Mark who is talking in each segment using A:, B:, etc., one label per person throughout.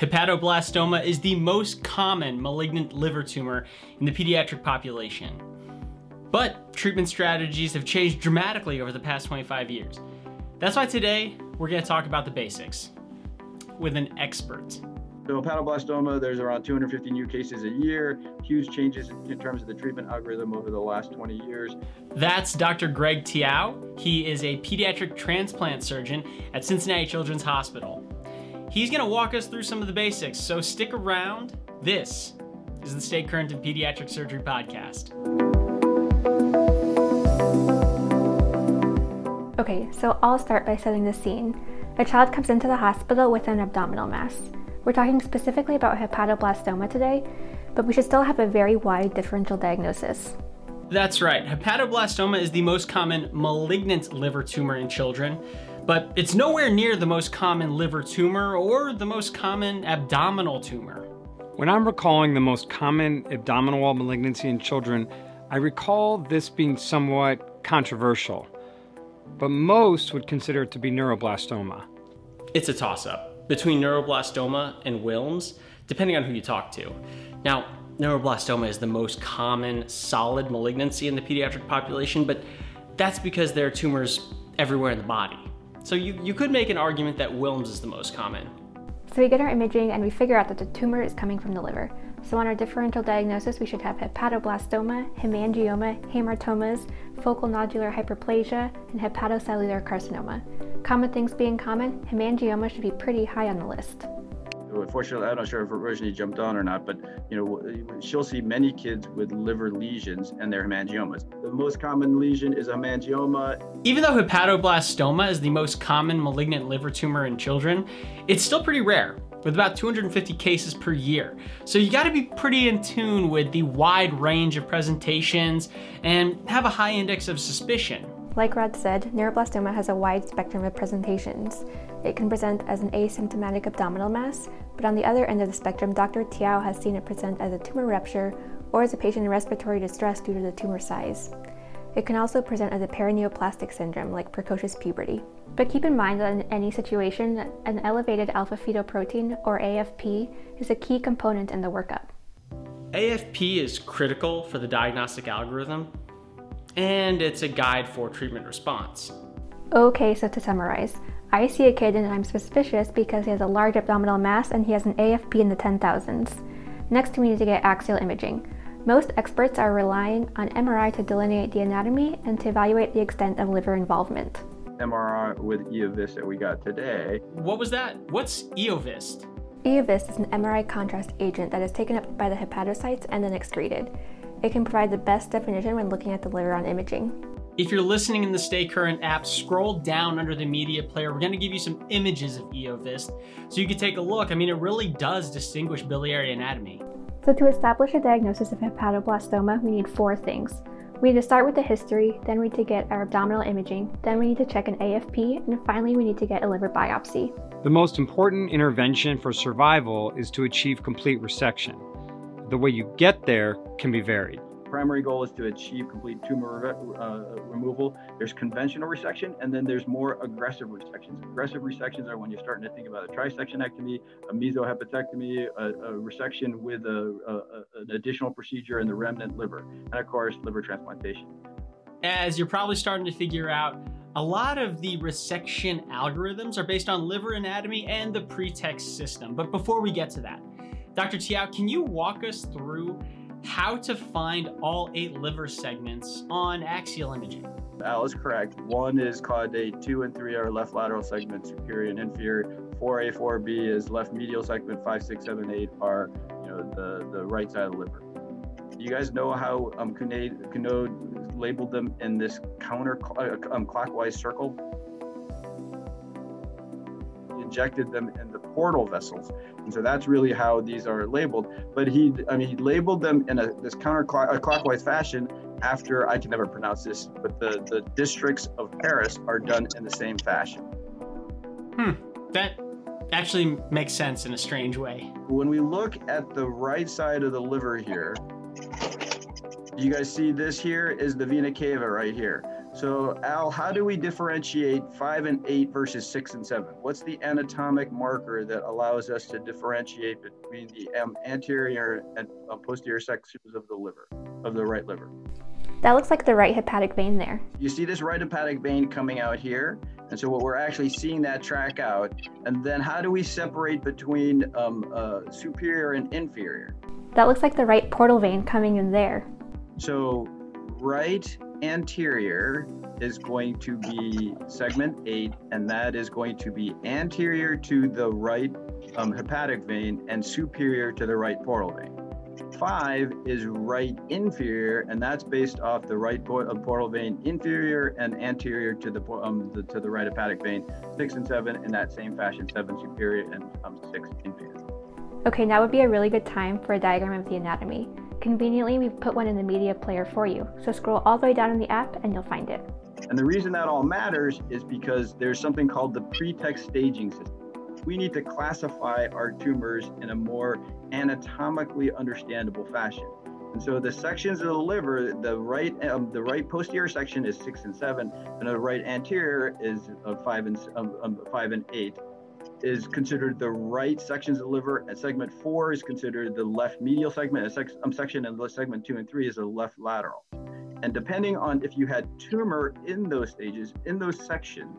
A: Hepatoblastoma is the most common malignant liver tumor in the pediatric population. But treatment strategies have changed dramatically over the past 25 years. That's why today we're going to talk about the basics with an expert.
B: So hepatoblastoma, there's around 250 new cases a year, huge changes in terms of the treatment algorithm over the last 20 years.
A: That's Dr. Greg Tiao. He is a pediatric transplant surgeon at Cincinnati Children's Hospital. He's going to walk us through some of the basics, so stick around. This is the Stay Current in Pediatric Surgery podcast.
C: Okay, so I'll start by setting the scene. A child comes into the hospital with an abdominal mass. We're talking specifically about hepatoblastoma today, but we should still have a very wide differential diagnosis.
A: That's right. Hepatoblastoma is the most common malignant liver tumor in children but it's nowhere near the most common liver tumor or the most common abdominal tumor.
D: When I'm recalling the most common abdominal wall malignancy in children, I recall this being somewhat controversial, but most would consider it to be neuroblastoma.
A: It's a toss up between neuroblastoma and Wilms, depending on who you talk to. Now, neuroblastoma is the most common solid malignancy in the pediatric population, but that's because there are tumors everywhere in the body. So you, you could make an argument that Wilms is the most common.
C: So we get our imaging and we figure out that the tumor is coming from the liver. So on our differential diagnosis, we should have hepatoblastoma, hemangioma, hamartomas, focal nodular hyperplasia, and hepatocellular carcinoma. Common things being common, hemangioma should be pretty high on the list.
B: Unfortunately, I'm not sure if Roshni jumped on or not, but you know, she'll see many kids with liver lesions and their hemangiomas. The most common lesion is a hemangioma.
A: Even though hepatoblastoma is the most common malignant liver tumor in children, it's still pretty rare with about 250 cases per year. So you got to be pretty in tune with the wide range of presentations and have a high index of suspicion.
C: Like Rod said, neuroblastoma has a wide spectrum of presentations. It can present as an asymptomatic abdominal mass, but on the other end of the spectrum, Dr. Tiao has seen it present as a tumor rupture or as a patient in respiratory distress due to the tumor size. It can also present as a paraneoplastic syndrome like precocious puberty. But keep in mind that in any situation, an elevated alpha fetoprotein, or AFP, is a key component in the workup.
A: AFP is critical for the diagnostic algorithm and it's a guide for treatment response.
C: Okay, so to summarize, I see a kid and I'm suspicious because he has a large abdominal mass and he has an AFP in the 10,000s. Next, we need to get axial imaging. Most experts are relying on MRI to delineate the anatomy and to evaluate the extent of liver involvement.
B: MRI with Eovist that we got today.
A: What was that? What's Eovist?
C: Eovist is an MRI contrast agent that is taken up by the hepatocytes and then excreted. It can provide the best definition when looking at the liver on imaging.
A: If you're listening in the Stay Current app, scroll down under the media player. We're going to give you some images of Eovist so you can take a look. I mean, it really does distinguish biliary anatomy.
C: So, to establish a diagnosis of hepatoblastoma, we need four things. We need to start with the history, then we need to get our abdominal imaging, then we need to check an AFP, and finally, we need to get a liver biopsy.
D: The most important intervention for survival is to achieve complete resection the way you get there can be varied.
B: Primary goal is to achieve complete tumor uh, removal. There's conventional resection, and then there's more aggressive resections. Aggressive resections are when you're starting to think about a trisectionectomy, a mesohepatectomy, a, a resection with a, a, an additional procedure in the remnant liver, and of course, liver transplantation.
A: As you're probably starting to figure out, a lot of the resection algorithms are based on liver anatomy and the pretext system. But before we get to that, Dr. Tiao, can you walk us through how to find all eight liver segments on axial imaging?
B: Al is correct. One is caudate, two and three are left lateral segments, superior and inferior. 4A, 4B is left medial segment, five, six, seven, eight are you know the, the right side of the liver. You guys know how um, Couinaud labeled them in this counter uh, um, clockwise circle? Injected them in the portal vessels. And so that's really how these are labeled. But he, I mean, he labeled them in a this counterclockwise fashion after I can never pronounce this, but the, the districts of Paris are done in the same fashion.
A: Hmm. That actually makes sense in a strange way.
B: When we look at the right side of the liver here, you guys see this here is the vena cava right here. So, Al, how do we differentiate five and eight versus six and seven? What's the anatomic marker that allows us to differentiate between the um, anterior and uh, posterior sections of the liver, of the right liver?
C: That looks like the right hepatic vein there.
B: You see this right hepatic vein coming out here. And so what we're actually seeing that track out. And then how do we separate between um, uh, superior and inferior?
C: That looks like the right portal vein coming in there.
B: So right anterior is going to be segment 8, and that is going to be anterior to the right um, hepatic vein and superior to the right portal vein. 5 is right inferior, and that's based off the right uh, portal vein inferior and anterior to the, um, the, to the right hepatic vein. 6 and 7 in that same fashion, 7 superior and um, 6 inferior.
C: Okay, now would be a really good time for a diagram of the anatomy. Conveniently, we've put one in the media player for you, so scroll all the way down in the app and you'll find it.
B: And the reason that all matters is because there's something called the pretext staging system. We need to classify our tumors in a more anatomically understandable fashion. And so the sections of the liver, the right um, the right posterior section is six and seven, and the right anterior is uh, five and um, um, five and eight is considered the right sections of the liver, and segment four is considered the left medial segment, and sec- um, section, and segment two and three is the left lateral. And depending on if you had tumor in those stages, in those sections,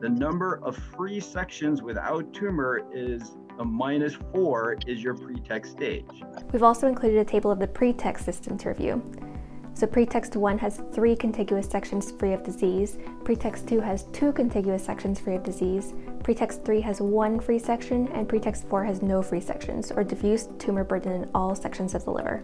B: the number of free sections without tumor is a minus four is your pretext stage.
C: We've also included a table of the pretext system to review. So pretext 1 has three contiguous sections free of disease, pretext 2 has two contiguous sections free of disease, pretext 3 has one free section, and pretext 4 has no free sections, or diffuse tumor burden in all sections of the liver.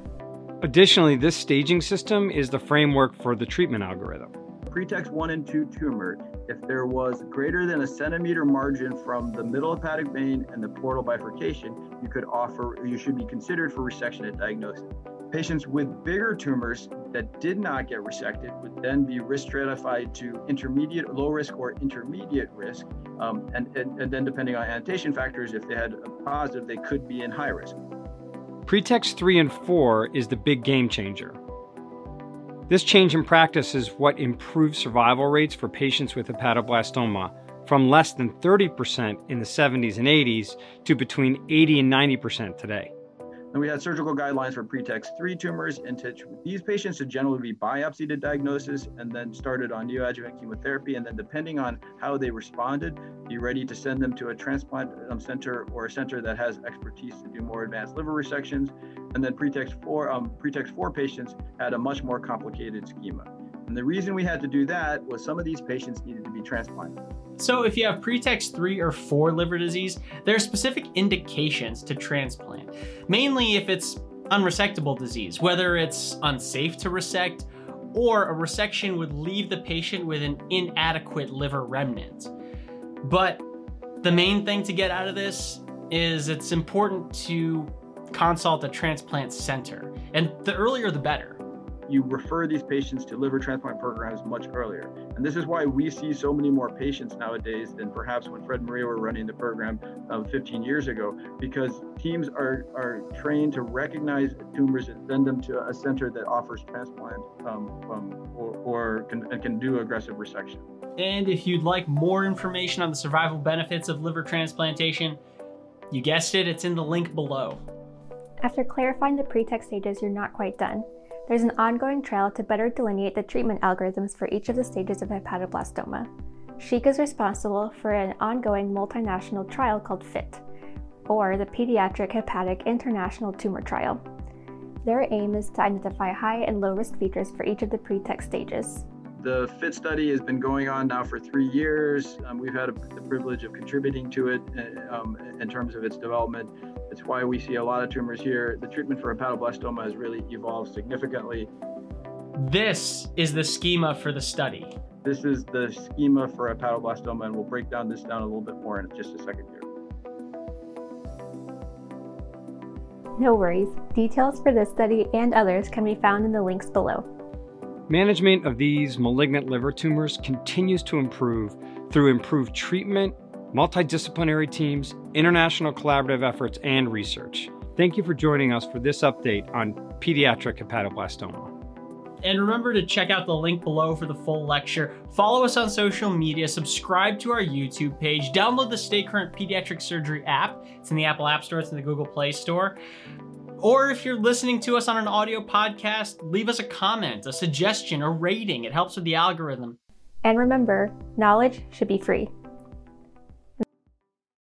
D: Additionally, this staging system is the framework for the treatment algorithm.
B: Pretext 1 and 2 tumor, if there was greater than a centimeter margin from the middle hepatic vein and the portal bifurcation, you could offer, you should be considered for resection at diagnosis. Patients with bigger tumors that did not get resected would then be risk stratified to intermediate, low risk, or intermediate risk. Um, and, and, and then, depending on annotation factors, if they had a positive, they could be in high risk.
D: Pretext 3 and 4 is the big game changer. This change in practice is what improves survival rates for patients with hepatoblastoma from less than 30% in the 70s and 80s to between 80 and 90% today.
B: And we had surgical guidelines for pretext three tumors, and to, these patients should generally be biopsied at diagnosis and then started on neoadjuvant chemotherapy. And then, depending on how they responded, be ready to send them to a transplant um, center or a center that has expertise to do more advanced liver resections. And then, pretext four, um, pretext four patients had a much more complicated schema. And the reason we had to do that was some of these patients needed to be transplanted.
A: So, if you have pretext 3 or 4 liver disease, there are specific indications to transplant, mainly if it's unresectable disease, whether it's unsafe to resect or a resection would leave the patient with an inadequate liver remnant. But the main thing to get out of this is it's important to consult a transplant center, and the earlier the better
B: you refer these patients to liver transplant programs much earlier. And this is why we see so many more patients nowadays than perhaps when Fred and Maria were running the program um, 15 years ago, because teams are, are trained to recognize tumors and send them to a center that offers transplant um, um, or, or can, can do aggressive resection.
A: And if you'd like more information on the survival benefits of liver transplantation, you guessed it, it's in the link below.
C: After clarifying the pretext stages, you're not quite done. There's an ongoing trial to better delineate the treatment algorithms for each of the stages of hepatoblastoma. CHIC is responsible for an ongoing multinational trial called PHITT, or the Pediatric Hepatic International Tumor Trial. Their aim is to identify high and low risk features for each of the pretext stages.
B: The PHITT study has been going on now for three years. Um, we've had a, the privilege of contributing to it uh, um, in terms of its development. It's why we see a lot of tumors here. The treatment for hepatoblastoma has really evolved significantly.
A: This is the schema for the study.
B: This is the schema for hepatoblastoma, and we'll break down this down a little bit more in just a second here.
C: No worries. Details for this study and others can be found in the links below.
D: Management of these malignant liver tumors continues to improve through improved treatment multidisciplinary teams, international collaborative efforts, and research. Thank you for joining us for this update on pediatric hepatoblastoma.
A: And remember to check out the link below for the full lecture. Follow us on social media, subscribe to our YouTube page, download the Stay Current Pediatric Surgery app. It's in the Apple App Store, it's in the Google Play Store. Or if you're listening to us on an audio podcast, leave us a comment, a suggestion, a rating. It helps with the algorithm.
C: And remember, knowledge should be free.